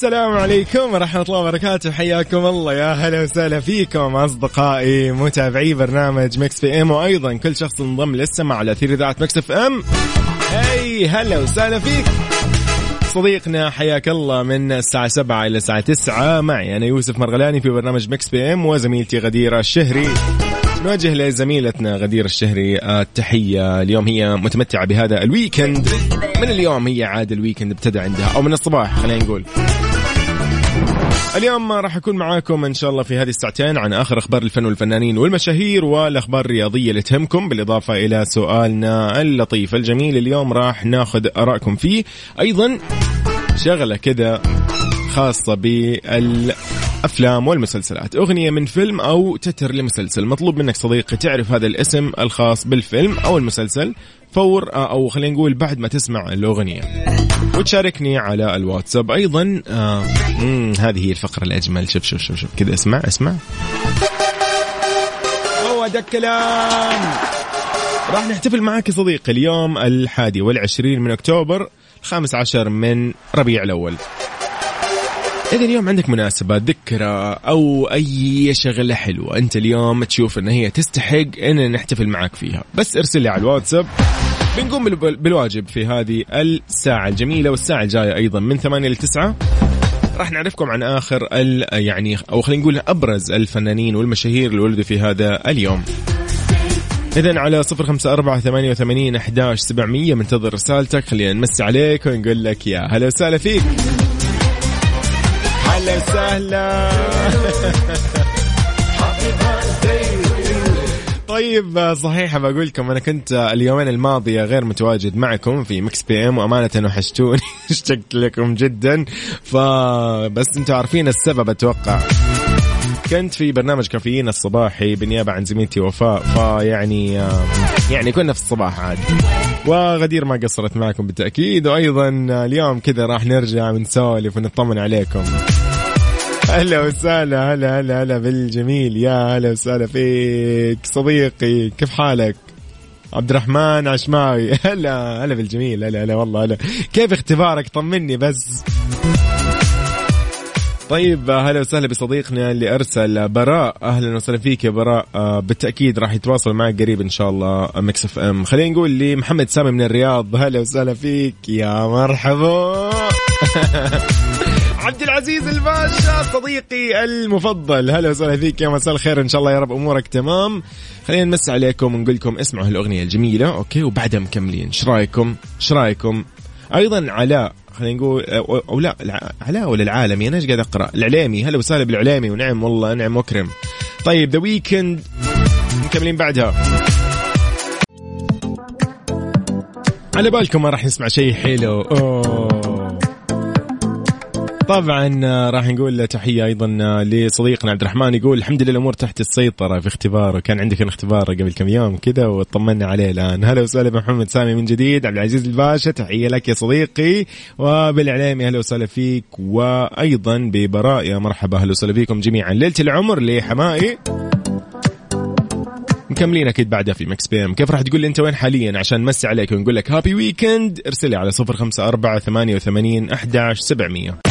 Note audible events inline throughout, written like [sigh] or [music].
السلام عليكم ورحمة الله وبركاته. حياكم الله. يا هلا وسهلا فيكم أصدقائي متابعي برنامج Mix PM وأيضا كل شخص انضم للسمع على أثير إذاعة Mix FM. Hi هلا وسهلا فيك. صديقنا حياك الله من الساعة 7 إلى الساعة 9 معي أنا يوسف مرغلاني في برنامج Mix PM وزميلتي غدير الشهري. نوجه لزميلتنا غدير الشهري التحية. اليوم هي متمتعة بهذا الويكند. من اليوم هي عاد الويكند ابتدى عندها أو من الصباح خلينا نقول. اليوم راح أكون معاكم إن شاء الله في هذه الساعتين عن آخر أخبار الفن والفنانين والمشاهير والأخبار الرياضية اللي تهمكم بالإضافة إلى سؤالنا اللطيف الجميل اليوم راح ناخذ آرائكم فيه. أيضا شغلة كذا خاصة بالأفلام والمسلسلات. أغنية من فيلم أو تتر لمسلسل. مطلوب منك صديقي تعرف هذا الاسم الخاص بالفيلم أو المسلسل فور أو خلينا نقول بعد ما تسمع الأغنية. وتشاركني على الواتساب أيضا آه هذه هي الفقرة الأجمل. شوف شوف شوف, شوف. كذا اسمع اسمع. هو ده الكلام. راح نحتفل معك يا صديقي اليوم الحادي والعشرين من أكتوبر الخامس عشر من ربيع الأول. إذا اليوم عندك مناسبة ذكرى أو أي شغلة حلوة. أنت اليوم تشوف أن هي تستحق أن نحتفل معك فيها. بس ارسل لي على الواتساب. بنقوم بال- بالواجب في هذه الساعة الجميلة والساعة الجاية أيضا من 8 ل 9 راح نعرفكم عن آخر ال يعني أو خلينا نقول أبرز الفنانين والمشاهير اللي ولدوا في هذا اليوم. إذا على صفر خمسة أربعة ثمانية وثمانين أحداش سبعمية منتظر رسالتك. خلينا نمسي عليك ونقول لك يا هلا وسهلا فيك. هلا وسهلا. [laughs] طيب صحيح بقول لكم أنا كنت اليومين الماضية غير متواجد معكم في Mix PM وأمانة وحشتوني [laughs] اشتقت لكم جدا. فبس أنتم عارفين السبب أتوقع. كنت في برنامج كافيين الصباحي بالنيابه عن زميلتي وفاء فيعني يعني كنا في الصباح عاد وغدير ما قصرت معكم بالتأكيد وأيضا اليوم كذا راح نرجع ونسولف ونطمن عليكم. هلا وسهلا هلا هلا هلا بالجميل. يا هلا وسهلا فيك صديقي. كيف حالك؟ عبد الرحمن عشماوي. [laughs] هلا هلا بالجميل هلا هلا والله هلا. كيف أخبارك؟ طمني بس. طيب هلا وسهلا بصديقنا اللي أرسل براء. أهلا وسهلا فيك يا براء. آه، بالتأكيد راح يتواصل معك قريب إن شاء الله Mix FM. خلينا نقول لي محمد سامي من الرياض. هلا وسهلا فيك يا مرحبا. [laughs] عبد العزيز الباشا صديقي المفضل. هلا وسهلا فيك يا مساء الخير إن شاء الله يا رب أمورك تمام. خلينا نمس عليكم ونقول لكم اسمعوا هالاغنيه الجميلة okay؟ وبعدها مكملين. إيش رأيكم؟ إيش رأيكم؟ أيضا علاء خلينا نقول أو, أو لا الع- علاء ولا العالمي؟ أنا إيش قاعد أقرأ؟ العليمي. هلا وسهلا بالعليمي ونعم والله نعم واكرم طيب The Weeknd مكملين بعدها. على بالكم ما راح نسمع شيء حلو. أوه. طبعا آه، راح نقول تحية أيضا آه، لصديقنا عبد الرحمن يقول الحمد لله الأمور تحت السيطرة في اختباره. كان عندك اختبار قبل كم يوم كذا وطمنا عليه الآن. هلا وسهلا محمد سامي من جديد. عبد العزيز الباشا تحية لك يا صديقي. وبالعليمي أهلا وسهلا فيك. وأيضا ببراء يا مرحبا أهلا وسهلا فيكم جميعا. ليلة العمر لحمائي. مكملين أكيد بعدها في Mix PM. كيف راح تقول لي أنت وين حاليا؟ عشان نمسي عليك ونقول لك happy weekend. ارسلي على 054 88 11 700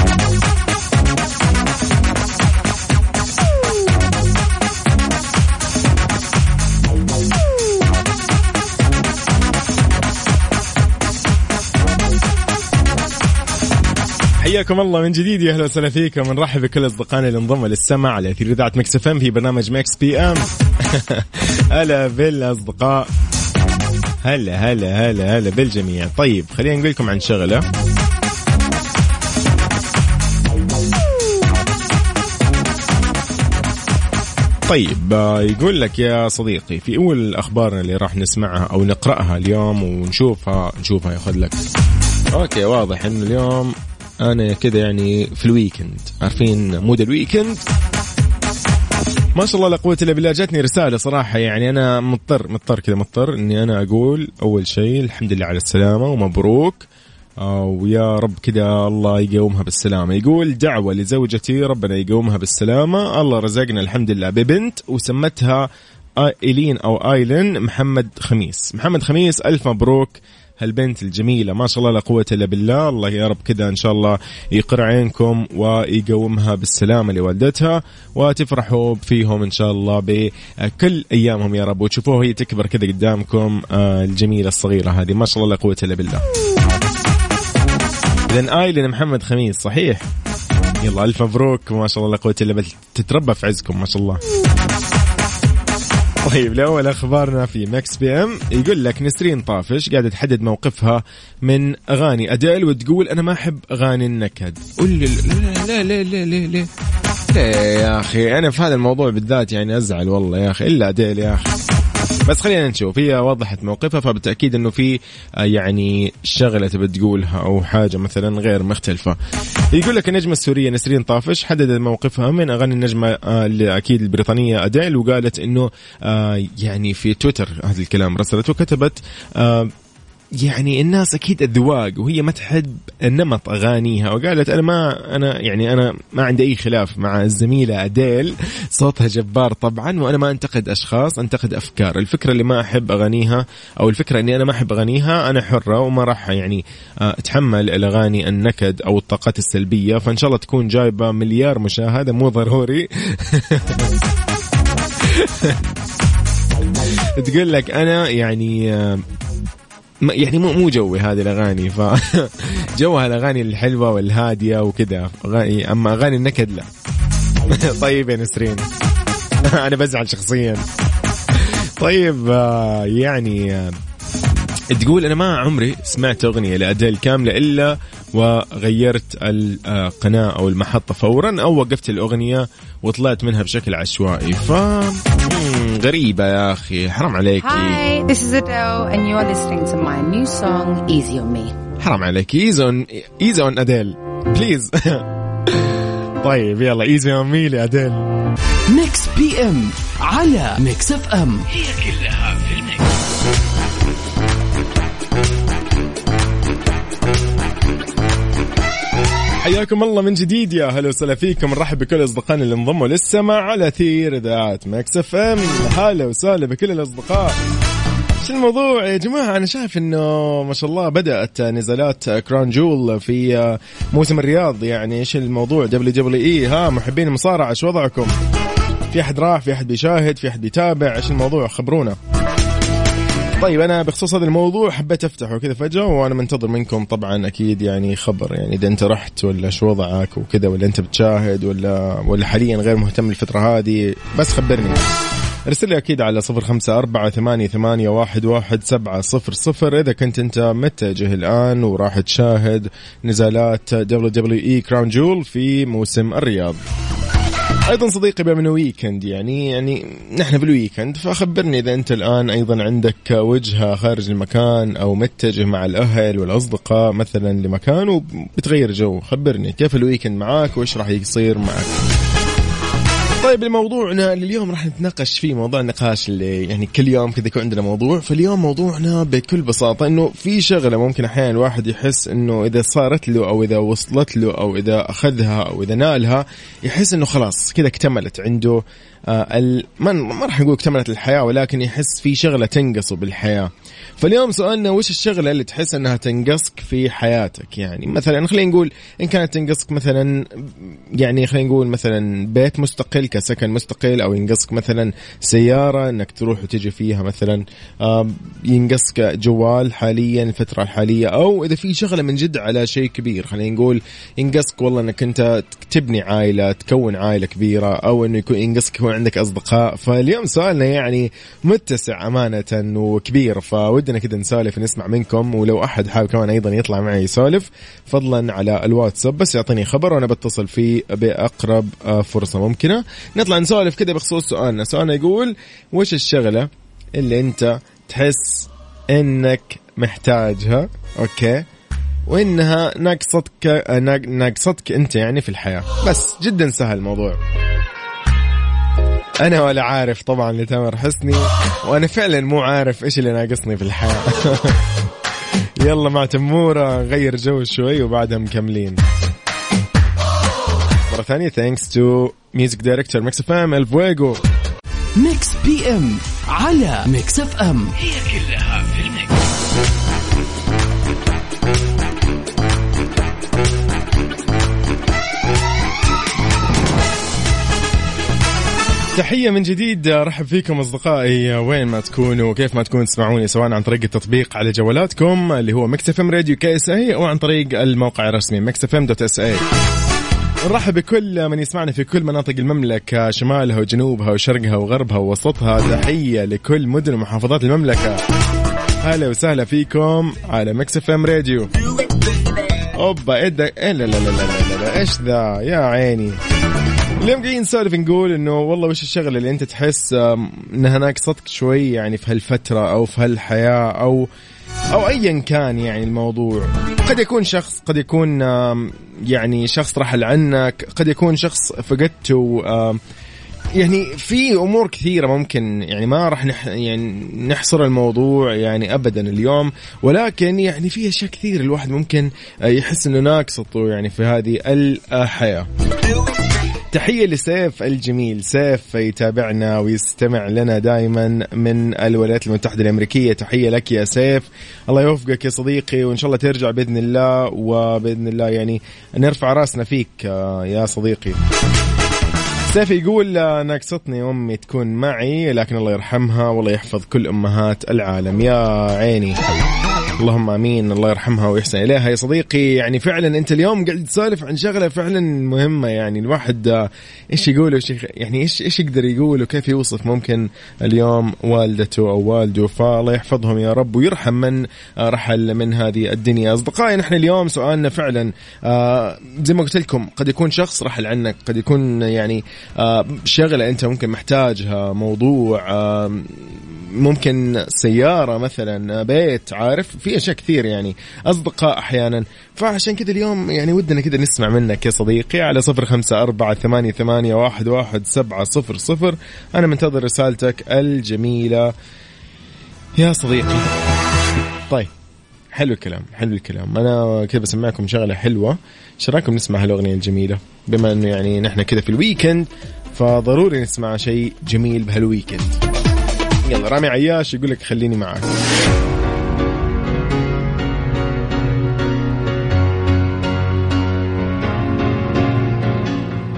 حياكم الله من جديد يا أهلا وسهلا فيكم. نرحب بكل أصدقائنا اللي انضموا للسمع على أثير إذاعة Mix FM في برنامج Mix PM. [laughs] هلا بالأصدقاء. هلا هلا هلا هلا بالجميع. طيب خلينا نقول لكم عن شغلة. طيب يقول لك يا صديقي في أول الاخبار اللي راح نسمعها أو نقرأها اليوم ونشوفها نشوفها ياخذ لك. Okay واضح إنه اليوم أنا كذا يعني في ال weekend عارفين mood ال weekend ما شاء الله لا قوة إلا بالله. جاتني رسالة صراحة يعني أنا مضطر مضطر كذا مضطر إني أنا أقول أول شيء الحمد لله على السلامة ومبروك. آه، ويا رب كذا الله يقومها بالسلامة. يقول دعوة لزوجتي ربنا يقومها بالسلامة. الله رزقنا الحمد لله ببنت وسمتها إيلين أو آيلين محمد خميس. محمد خميس ألف مبروك. هالبنت الجميلة. ما شاء الله لا قوة إلا بالله. الله يا رب كذا إن شاء الله يقر عينكم ويقومها بالسلامة لوالدتها وتفرحوا فيهم إن شاء الله بكل أيامهم يا رب. وتشوفوها هي تكبر كذا قدامكم آه، الجميلة الصغيرة هذه. ما شاء الله لا قوة إلا بالله. إذا آيلين محمد خميس صحيح؟ يلا ألف مبروك. ما شاء الله لا قوة إلا بالله. تتربى في عزكم ما شاء الله. طيب لأول أخبارنا في ماكس بي إم. يقول لك نسرين طافش قاعدة تحدد موقفها من أغاني أديل وتقول أنا ما أحب أغاني النكد. قول لي لا لا لا لا لا لا يا أخي أنا في هذا الموضوع بالذات يعني أزعل والله يا أخي. إلا أديل يا أخي. بس خلينا نشوف هي وضحت موقفها فبالتأكيد إنه في آه، يعني شغلة تبي تقولها أو حاجة مثلا غير مختلفة. يقول لك النجمة السورية نسرين طافش حددت موقفها من أغاني النجمة آه، أكيد البريطانية أديل وقالت إنه آه، يعني في تويتر هذا الكلام رسلت وكتبت يعني الناس أكيد اذواق وهي ما تحب نمط أغانيها. وقالت أنا ما أنا يعني أنا ما عندي أي خلاف مع الزميلة أديل صوتها جبار طبعا وأنا ما أنتقد أشخاص أنتقد أفكار. الفكرة اللي ما أحب أغانيها أو الفكرة إني أنا ما أحب أغانيها أنا حرة وما راح يعني آه، أتحمل الأغاني النكد أو الطاقات السلبية. فإن شاء الله تكون جايبة مليار مشاهدة مو ضروري. [laughs] تقول لك أنا يعني آه، يعني مو مو جوي هذه الأغاني ف [laughs] جوها الأغاني الحلوة والهادية وكذا. أما أغاني النكد لا. [laughs] طيب يا نسرين. [laughs] أنا بزعل شخصيا. طيب آه، يعني آه، تقول أنا ما عمري سمعت أغنية لأديل كاملة إلا وغيرت القناة أو المحطة فورا أو وقفت الأغنية وطلعت منها بشكل عشوائي. ف غريبة يا أخي حرام عليك Hi, this is Adele and you're listening to my new song Easy on Me. حرام عليك easy on easy on اديل please طيب يلا Easy on Me لأديل. Mix PM على Mix FM هي كلها حياكم الله من جديد يا هلا وسهلا فيكم. نرحب بكل أصدقائنا اللي انضموا للسماع على أثير إذاعة Mix FM. هلا وسهلا بكل الأصدقاء. إيش الموضوع يا جماعة؟ أنا شايف إنه ما شاء الله بدأت نزالات Crown Jewel في موسم الرياض. يعني إيش الموضوع؟ WWE. ها محبين المصارعة إيش وضعكم؟ في أحد راح في أحد بيشاهد في أحد بيتابع إيش الموضوع؟ خبرونا. طيب أنا بخصوص هذا الموضوع حبيت أفتحه كذا فجأة وأنا منتظر منكم طبعا أكيد يعني خبر يعني إذا أنت رحت ولا شو وضعك وكذا ولا أنت بتشاهد ولا ولا حاليا غير مهتم الفترة هذه بس خبرني. أرسل لي أكيد على صفر خمسة أربعة ثمانية, ثمانية واحد, واحد سبعة صفر صفر. إذا كنت أنت متجه الآن وراح تشاهد نزالات WWE Crown Jewel في موسم الرياض. أيضا صديقي بما انه weekend يعني يعني نحن في ال weekend فخبرني إذا أنت الآن أيضا عندك وجهة خارج المكان أو متجه مع الأهل والأصدقاء مثلا لمكان وبتغير جو. خبرني كيف ال weekend معاك وإيش راح يصير معك؟ طيب لموضوعنا اليوم راح نتناقش فيه موضوع النقاش اللي يعني كل يوم كذا يكون عندنا موضوع. فاليوم موضوعنا بكل بساطة إنه في شغلة ممكن أحيانا الواحد يحس إنه إذا صارت له أو إذا وصلت له أو إذا أخذها أو إذا نالها يحس إنه خلاص كذا اكتملت عنده. آه ما راح نقول اكتملت الحياة ولكن يحس في شغلة تنقصه بالحياة. فاليوم سؤالنا وش الشغلة اللي تحس إنها تنقصك في حياتك؟ يعني مثلا خلينا نقول إن كانت تنقصك مثلا يعني خلينا نقول مثلا بيت مستقل كسكن مستقل أو ينقصك مثلا سيارة إنك تروح وتجي فيها مثلا ينقصك جوال حاليا الفترة الحالية أو إذا في شغلة من جد على شيء كبير. خلينا نقول ينقصك والله إنك أنت تبني عائلة تكون عائلة كبيرة أو إنه يكون ينقصك يكون عندك أصدقاء. فاليوم سؤالنا يعني متسع أمانة وكبير. فودنا كذا نسولف نسمع منكم ولو أحد حابب كمان أيضا يطلع معي يسولف فضلا على الواتساب بس يعطيني خبر وأنا بتصل فيه بأقرب آه، فرصة ممكنة. نطلع نسولف كذا بخصوص سؤالنا. سؤالنا يقول وش الشغلة اللي أنت تحس إنك محتاجها؟ أوكي. وإنها ناقصتك ناقصتك أنت يعني في الحياة. بس جدا سهل الموضوع. أنا ولا عارف طبعا لتامر حسني وأنا فعلا مو عارف إيش اللي ناقصني في الحياة. [laughs] يلا مع تمورة غير جو شوي وبعدها مكملين. مرة ثانية thanks to music director Mix FM الفويجو Mix PM على Mix FM هي كلها في ال mix. تحية من جديد. رحب فيكم أصدقائي. وين ما تكونوا وكيف ما تكونوا تسمعوني سواء عن طريق التطبيق على جوالاتكم اللي هو Mix FM Radio KSA أو عن طريق الموقع الرسمي Mix FM dot SA نرحب بكل من يسمعنا في كل مناطق المملكة شمالها وجنوبها وشرقها وغربها ووسطها. تحية لكل مدن ومحافظات المملكة. هلا وسهلا فيكم على Mix FM Radio. أوبا إيه ده؟ إيه لا لا لا لا لا, لا. إيش ذا؟ يا عيني. اليوم قاعدين نسولف نقول إنه والله وش الشغلة اللي أنت تحس انها ناقصتك شوي يعني في هالفترة أو في هالحياة أو أو ايا كان يعني الموضوع. قد يكون شخص قد يكون يعني شخص رحل عنك قد يكون شخص فقدته يعني في أمور كثيرة ممكن يعني ما راح نح يعني نحصر الموضوع يعني ابدا اليوم ولكن يعني في أشياء كثير الواحد ممكن آه، يحس إنه ناقصته يعني في هذه الحياة. تحية لسيف الجميل. سيف يتابعنا ويستمع لنا دائما من الولايات المتحدة الأمريكية. تحية لك يا سيف. الله يوفقك يا صديقي وإن شاء الله ترجع بإذن الله وبإذن الله يعني نرفع رأسنا فيك آه، يا صديقي. سيف يقول آه، ناقصتني أمي تكون معي لكن الله يرحمها والله يحفظ كل أمهات العالم. يا عيني. اللهم آمين. الله يرحمها ويحسن إليها. يا صديقي يعني فعلا أنت اليوم قاعد تسولف عن شغلة فعلا مهمة. يعني الواحد آه، إيش يقول يخ- يعني إيش إيش يقدر يقول وكيف يوصف ممكن اليوم والدته أو والده. فالله يحفظهم يا رب ويرحم من آه، رحل من هذه الدنيا. أصدقائي نحن اليوم سؤالنا فعلا زي ما قلت لكم قد يكون شخص رحل عنك قد يكون يعني شغلة أنت ممكن محتاجها موضوع آه، ممكن سيارة مثلا بيت عارف؟ في أشياء كثير يعني أصدقاء أحيانا. فعشان كذا اليوم يعني ودنا كذا نسمع منك يا صديقي على صفر خمسة أربعة ثمانية, ثمانية واحد, واحد سبعة صفر صفر. أنا منتظر رسالتك الجميلة يا صديقي. طيب. حلو الكلام حلو الكلام. أنا كذا بسمعكم شغلة حلوة إيش رأيكم نسمع هالأغنية الجميلة؟ بما إنه يعني نحن كذا في ال weekend فضروري نسمع شيء جميل بهال weekend يلا رامي عياش يقول لك خليني معك.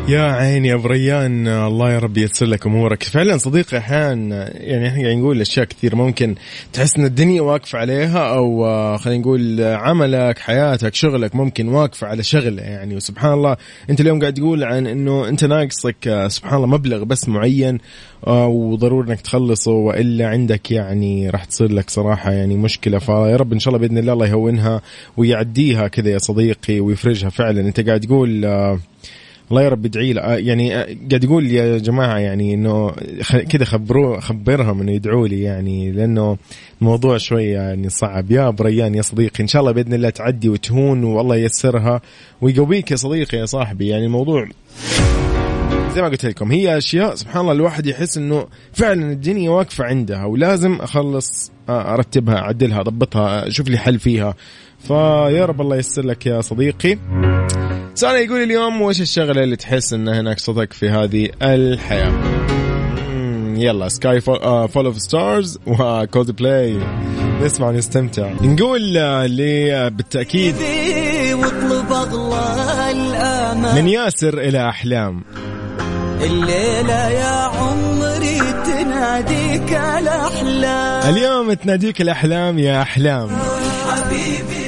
يا عيني يا ابو ريان الله يا رب ييسر لك أمورك. فعلا صديقي أحيانا يعني إحنا قاعدين نقول أشياء كثير ممكن تحس إن الدنيا واقفة عليها أو آه، خلينا نقول عملك حياتك شغلك ممكن واقفة على شغلة يعني. وسبحان الله أنت اليوم قاعد تقول عن إنه أنت ناقصك آه، سبحان الله مبلغ بس معين آه، وضروري إنك تخلصه وإلا عندك يعني راح تصير لك صراحة يعني مشكلة. فيا رب إن شاء الله بإذن الله الله يهونها ويعديها كذا يا صديقي ويفرجها. فعلا أنت قاعد تقول الله يا رب ادعي له. آه، يعني آه، قاعد يقول يا جماعة يعني إنه كذا خبروا خبرهم إنه يدعوا لي يعني لأنه الموضوع شوي يعني صعب. يا أبو ريان يا صديقي إن شاء الله بإذن الله تعدي وتهون والله ييسرها ويقويك يا صديقي يا صاحبي. يعني الموضوع زي ما قلت لكم هي أشياء سبحان الله الواحد يحس إنه فعلا الدنيا واقفة عندها ولازم أخلص آه، أرتبها أعدلها أضبطها أشوف لي حل فيها. فيا رب الله ييسر لك يا صديقي. سؤال يقول اليوم وش الشغلة اللي تحس انها ناقصتك في هذه الحياة؟ يلا Sky Full of Stars و Coldplay نسمع ونستمتع. نقول آه، لي آه، بالتأكيد من ياسر إلى أحلام. الليلة يا عمري تناديك الأحلام. اليوم تناديك الأحلام يا أحلام.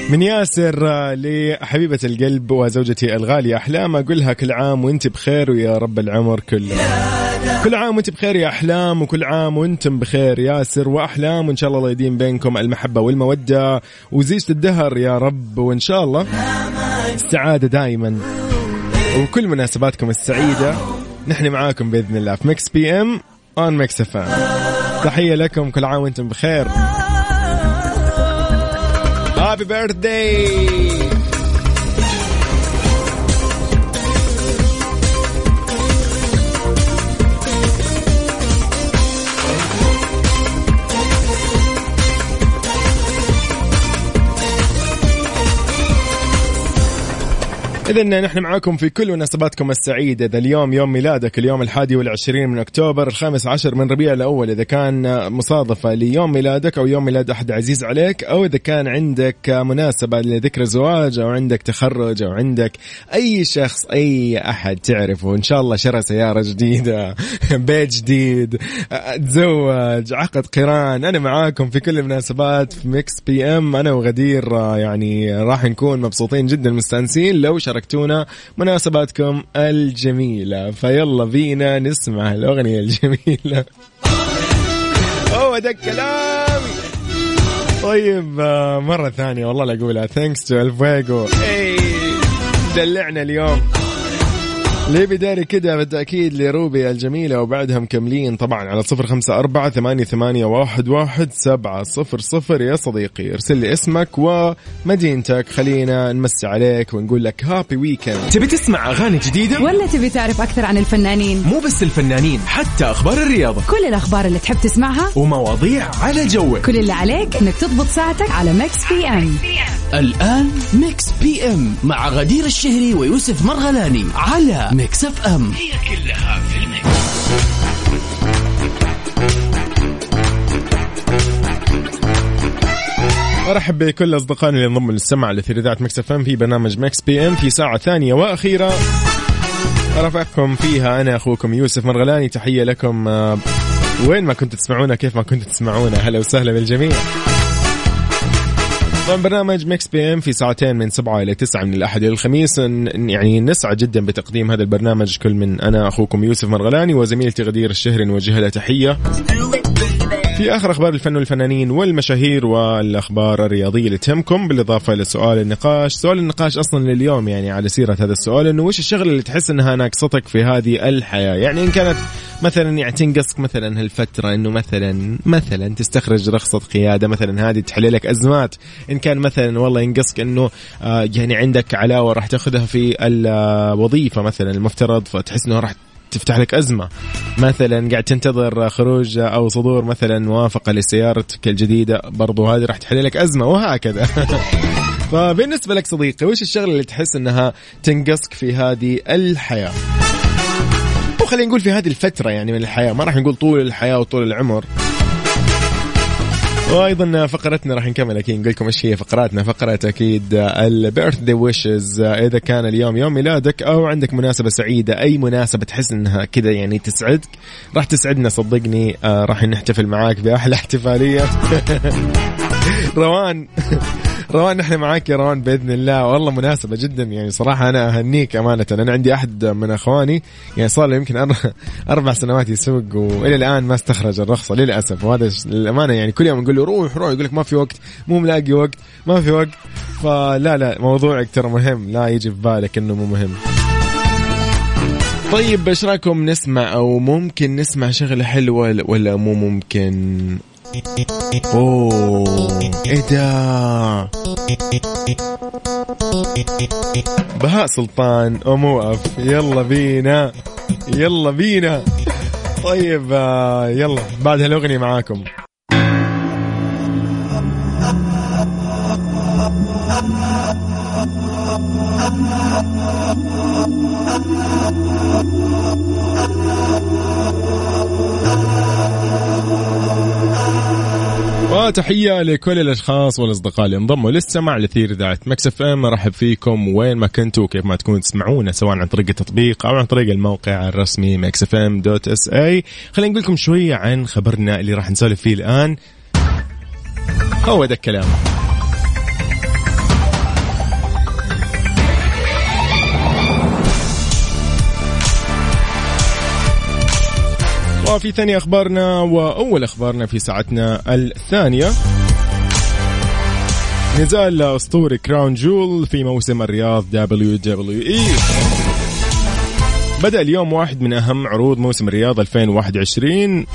من ياسر لحبيبة القلب وزوجتي الغالية. أحلام أقولها كل عام وأنت بخير ويا رب العمر كله. كل عام وأنت بخير يا أحلام وكل عام وأنتم بخير ياسر. وأحلام وإن شاء الله الله يديم بينكم المحبة والمودة. وزيجة الدهر يا رب وإن شاء الله السعادة دائما وكل مناسباتكم السعيدة نحن معاكم بإذن الله في Mix PM on Mix F تحية لكم كل عام وأنتم بخير. هابي بيرثداي إذا نحن معاكم في كل مناسباتكم السعيدة. إذا اليوم يوم ميلادك اليوم الحادي والعشرين من أكتوبر الخامس عشر من ربيع الأول. إذا كان مصادفة ليوم ميلادك أو يوم ميلاد أحد عزيز عليك أو إذا كان عندك مناسبة لذكرى زواج أو عندك تخرج أو عندك أي شخص أي أحد تعرفه. إن شاء الله شرى سيارة جديدة [laughs] بيت جديد تزوج عقد قران. أنا معاكم في كل المناسبات في Mix PM. أنا وغدير يعني راح نكون مبسوطين جدا مستأنسين. لو شاركتونا مناسباتكم الجميلة. فيلا بينا نسمع الأغنية الجميلة. [laughs] هو ده كلامي. طيب آه، مرة ثانية والله لا أقولها. thanks to الفويجو اي دلعنا اليوم. ليه بداري كده بالتأكيد لروبي الجميلة وبعدها مكملين طبعا على صفر خمسة أربعة ثمانية, ثمانية واحد, واحد سبعة صفر صفر. يا صديقي ارسل لي اسمك ومدينتك خلينا نمسي عليك ونقول لك happy weekend تبي تسمع أغاني جديدة؟ ولا تبي تعرف أكثر عن الفنانين؟ مو بس الفنانين حتى أخبار الرياضة. كل الأخبار اللي تحب تسمعها ومواضيع على جوك. كل اللي عليك إنك تضبط ساعتك على Mix PM الآن Mix PM مع غدير الشهري ويوسف مرغلاني على Mix FM. هي كلها في ال mix. أرحب بكل أصدقائنا اللي انضموا للسمع لأثير إذاعة Mix FM في برنامج Mix PM في ساعة ثانية وأخيرة. أرافقكم فيها أنا أخوكم يوسف مرغلاني تحية لكم آه، وين ما كنتوا تسمعونا كيف ما كنتوا تسمعونا؟ أهلا وسهلا بالجميع. طبعا برنامج Mix PM في ساعتين من سبعة إلى تسعة من الأحد إلى الخميس. يعني نسعد جدا بتقديم هذا البرنامج كل من أنا أخوكم يوسف مرغلاني وزميلتي غدير الشهري نوجه لها تحية. في آخر أخبار الفن والفنانين والمشاهير والأخبار الرياضية اللي تهمكم بالاضافه لسؤال النقاش، سؤال النقاش أصلا لليوم يعني على سيرة هذا السؤال إنه وش الشغلة اللي تحس إنها ناقصتك في هذه الحياة؟ يعني إن كانت مثلا يعني تنقصك مثلا هالفترة إنه مثلا مثلا تستخرج رخصة قيادة مثلا هذه تحل لك أزمات، إن كان مثلا والله ينقصك إنه آه يعني عندك علاوة راح تاخذها في الوظيفة مثلا المفترض فتحس إنه راح تفتح لك أزمة. مثلا قاعد تنتظر خروج أو صدور مثلا موافقة لسيارتك الجديدة برضو هذه راح تحل لك أزمة وهكذا. [laughs] فبالنسبة لك صديقي وش الشغلة اللي تحس أنها تنقصك في هذه الحياة؟ وخلينا نقول في هذه الفترة يعني من الحياة ما راح نقول طول الحياة وطول العمر. وأيضا فقرتنا راح نكمل أكيد نقول لكم إيش هي فقراتنا. فقرة أكيد البيرث داي ويشز. إذا كان اليوم يوم ميلادك أو عندك مناسبة سعيدة أي مناسبة تحس إنها كذا يعني تسعدك راح تسعدنا صدقني آه، راح نحتفل معاك بأحلى احتفالية. [laughs] روان. [laughs] روان إحنا معاك يا روان بإذن الله. والله مناسبة جدا يعني صراحة أنا أهنيك أمانة. أنا عندي أحد من أخواني يعني صار له يمكن [laughs] أربع سنوات يسوق وإلى الآن ما استخرج الرخصة للأسف. وهذا للأمانة يعني كل يوم نقول له روح روح. يقول لك ما في وقت مو ملاقي وقت ما في وقت. فلا لا موضوعك ترى مهم. لا يجي في بالك إنه مو مهم. طيب إيش رأيكم نسمع أو ممكن نسمع شغلة حلوة ولا مو ممكن؟ أوه إيه ده؟ بهاء سلطان وموقف يلا بينا يلا بينا. طيب آه، يلا بعد هالأغنية معاكم. وتحية لكل الأشخاص والأصدقاء اللي انضموا للسمع لأثير إذاعة Mix FM. أرحب فيكم وين ما كنتوا كيف ما تكونوا تسمعونا سواء عن طريق التطبيق أو عن طريق الموقع الرسمي Mix FM dot SA. خلينا نقول لكم شوية عن خبرنا اللي راح نسولف فيه الآن. هو ده الكلام. وفي ثاني أخبارنا وأول أخبارنا في ساعتنا الثانية. نزال اسطوري Crown Jewel في موسم الرياض WWE بدأ اليوم واحد من أهم عروض موسم الرياض 2021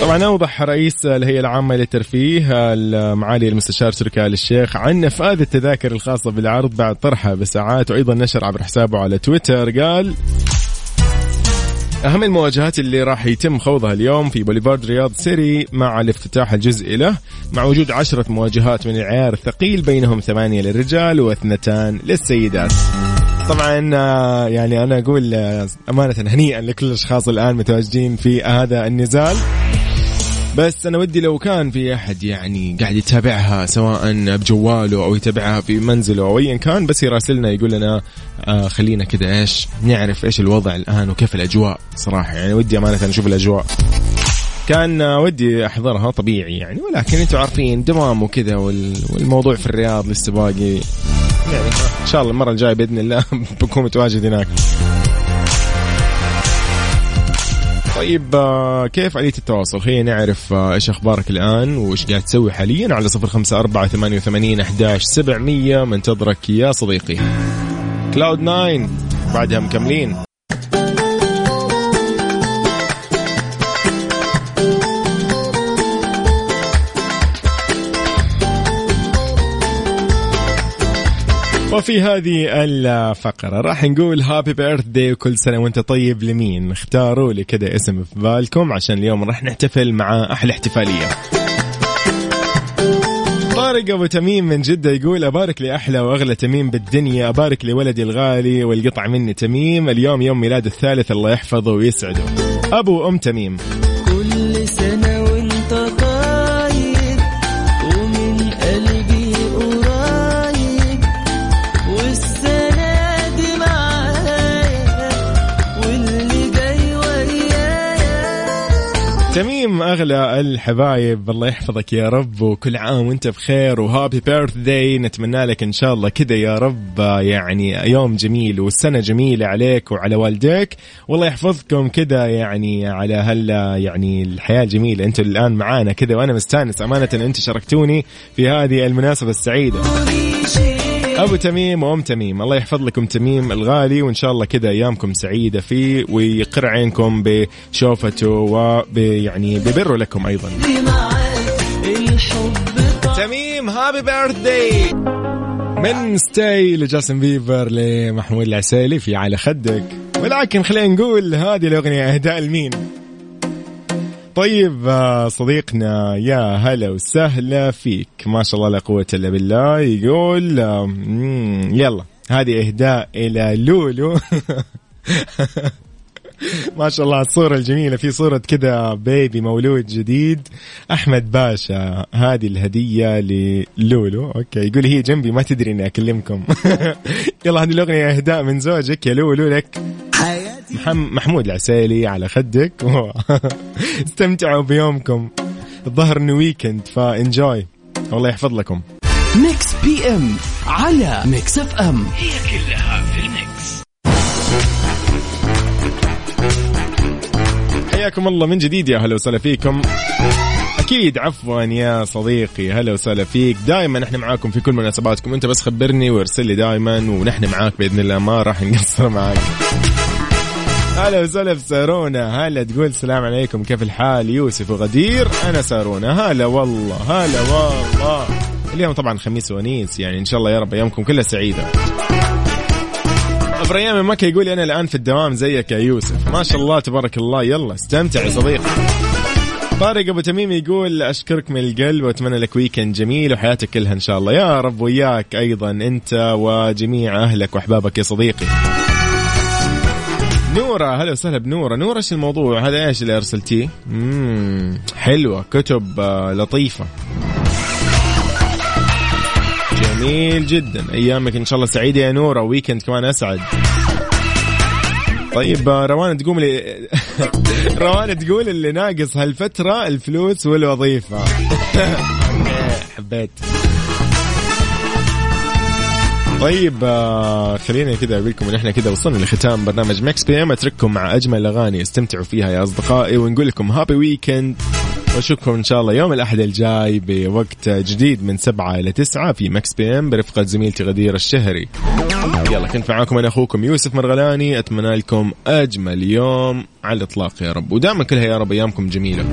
طبعا أوضح رئيس الهيئة العامة للترفيه معالي المستشار تركي آل الشيخ عن نفاذ التذاكر الخاصة بالعرض بعد طرحها بساعات وأيضا نشر عبر حسابه على تويتر قال أهم المواجهات اللي راح يتم خوضها اليوم في بوليفارد رياض سيري مع الافتتاح الجزئي له مع وجود عشرة مواجهات من العيار الثقيل بينهم ثمانية للرجال واثنتان للسيدات. طبعا يعني أنا أقول آه، أمانة هنيئا لكل الأشخاص الآن متواجدين في هذا النزال. بس أنا ودي لو كان في أحد يعني قاعد يتابعها سواء بجواله أو يتابعها في منزله أو ايا كان بس يراسلنا يقول لنا آه خلينا كذا إيش؟ نعرف إيش الوضع الآن وكيف الأجواء صراحة. يعني ودي أمانة نشوف الأجواء. كان ودي أحضرها طبيعي يعني ولكن أنتم عارفين دوام وكذا والموضوع في الرياض لسه باقي. يعني إن شاء الله المرة الجاية بإذن الله [laughs] بكون متواجد هناك. طيب آه، كيف آلية التواصل؟ خلينا نعرف آه، إيش أخبارك الآن وإيش قاعد تسوي حاليا على صفر خمسة أربعة ثمانية وثمانين أحداش سبعمية. منتظرك يا صديقي. Cloud Nine بعدها مكملين. وفي هذه الفقرة راح نقول هابي بيرث داي وكل سنة وانت طيب لمين؟ اختاروا لي كذا اسم في بالكم عشان اليوم راح نحتفل مع أحلى احتفالية. طارق أبو تميم من جدة يقول أبارك لي أحلى وأغلى تميم بالدنيا أبارك لولدي الغالي والقطع مني تميم اليوم يوم ميلاد الثالث الله يحفظه ويسعده. أبو أم تميم. تميم أغلى الحبايب الله يحفظك يا رب وكل عام وأنت بخير وهابي بيرث داي نتمنى لك إن شاء الله كذا يا رب يعني يوم جميل والسنة جميلة عليك وعلى والديك. والله يحفظكم كذا يعني على هلا يعني الحياة الجميلة. أنتم الآن معانا كذا وأنا مستانس أمانة ان أنتم شاركتوني في هذه المناسبة السعيدة. أبو تميم وأم تميم. الله يحفظ لكم تميم الغالي وإن شاء الله كذا أيامكم سعيدة فيه ويقر عينكم بشوفته وب يعني ببره لكم أيضا. تميم happy birthday من Stay ل Justin Bieber لمحمود العسيلي في على خدك. ولكن خلينا نقول هذه الأغنية أهداء لمين؟ طيب آه، صديقنا يا هلا وسهلا فيك. ما شاء الله لا قوة إلا بالله. يقول آه، يلا هذه إهداء إلى لولو. [laughs] ما شاء الله الصورة الجميلة في صورة كذا baby مولود جديد. أحمد باشا هذه الهدية للولو. okay يقول هي جنبي ما تدري إني أكلمكم. [laughs] يلا هذه الأغنية إهداء من زوجك يا لولو لك. محم محمود العسيلي على خدك. [laughs] استمتعوا بيومكم. الظهر انه weekend ف enjoy الله يحفظ لكم. Mix PM على Mix FM حياكم الله من جديد يا هلا وسهلا فيكم. أكيد عفوا يا صديقي هلا وسهلا فيك. دائما إحنا معاكم في كل مناسباتكم. أنت بس خبرني وارسل لي دائما ونحن معاك بإذن الله ما راح نقصر معاك. هلا وسهلا سارونا. هلا تقول السلام عليكم. كيف الحال؟ يوسف وغدير. أنا سارونا. هلا والله. هلا والله. اليوم طبعا خميس ونيس. يعني إن شاء الله يا رب أيامكم كلها سعيدة. إبراهيم من مكه يقول أنا الآن في الدوام زيك يا يوسف. ما شاء الله تبارك الله. يلا استمتع يا صديقي. طارق أبو تميم يقول أشكرك من القلب وأتمنى لك ويكند جميل وحياتك كلها إن شاء الله. يا رب وياك أيضا أنت وجميع أهلك وأحبابك يا صديقي. نورة هلا وسهلا بنورة نورة إيش الموضوع؟ هذا إيش اللي أرسلتيه؟ مم. حلوة كتب آه، لطيفة. جميل جدا. أيامك إن شاء الله سعيدة يا نورة weekend كمان أسعد. طيب آه، روان تقوم لي [laughs] روان تقول اللي ناقص هالفترة الفلوس والوظيفة. [laughs] حبيت. طيب آه، خلينا كذا أقول لكم إن إحنا كذا وصلنا لختام برنامج Mix PM أترككم مع أجمل الأغاني استمتعوا فيها يا أصدقائي ونقول لكم happy weekend وأشوفكم إن شاء الله يوم الأحد الجاي بوقت جديد من سبعة إلى تسعة في Mix PM برفقة زميلتي غدير الشهري. يلا كنت معاكم أنا أخوكم يوسف مرغلاني. أتمنى لكم أجمل يوم على الإطلاق يا رب ودائما كلها يا رب أيامكم جميلة.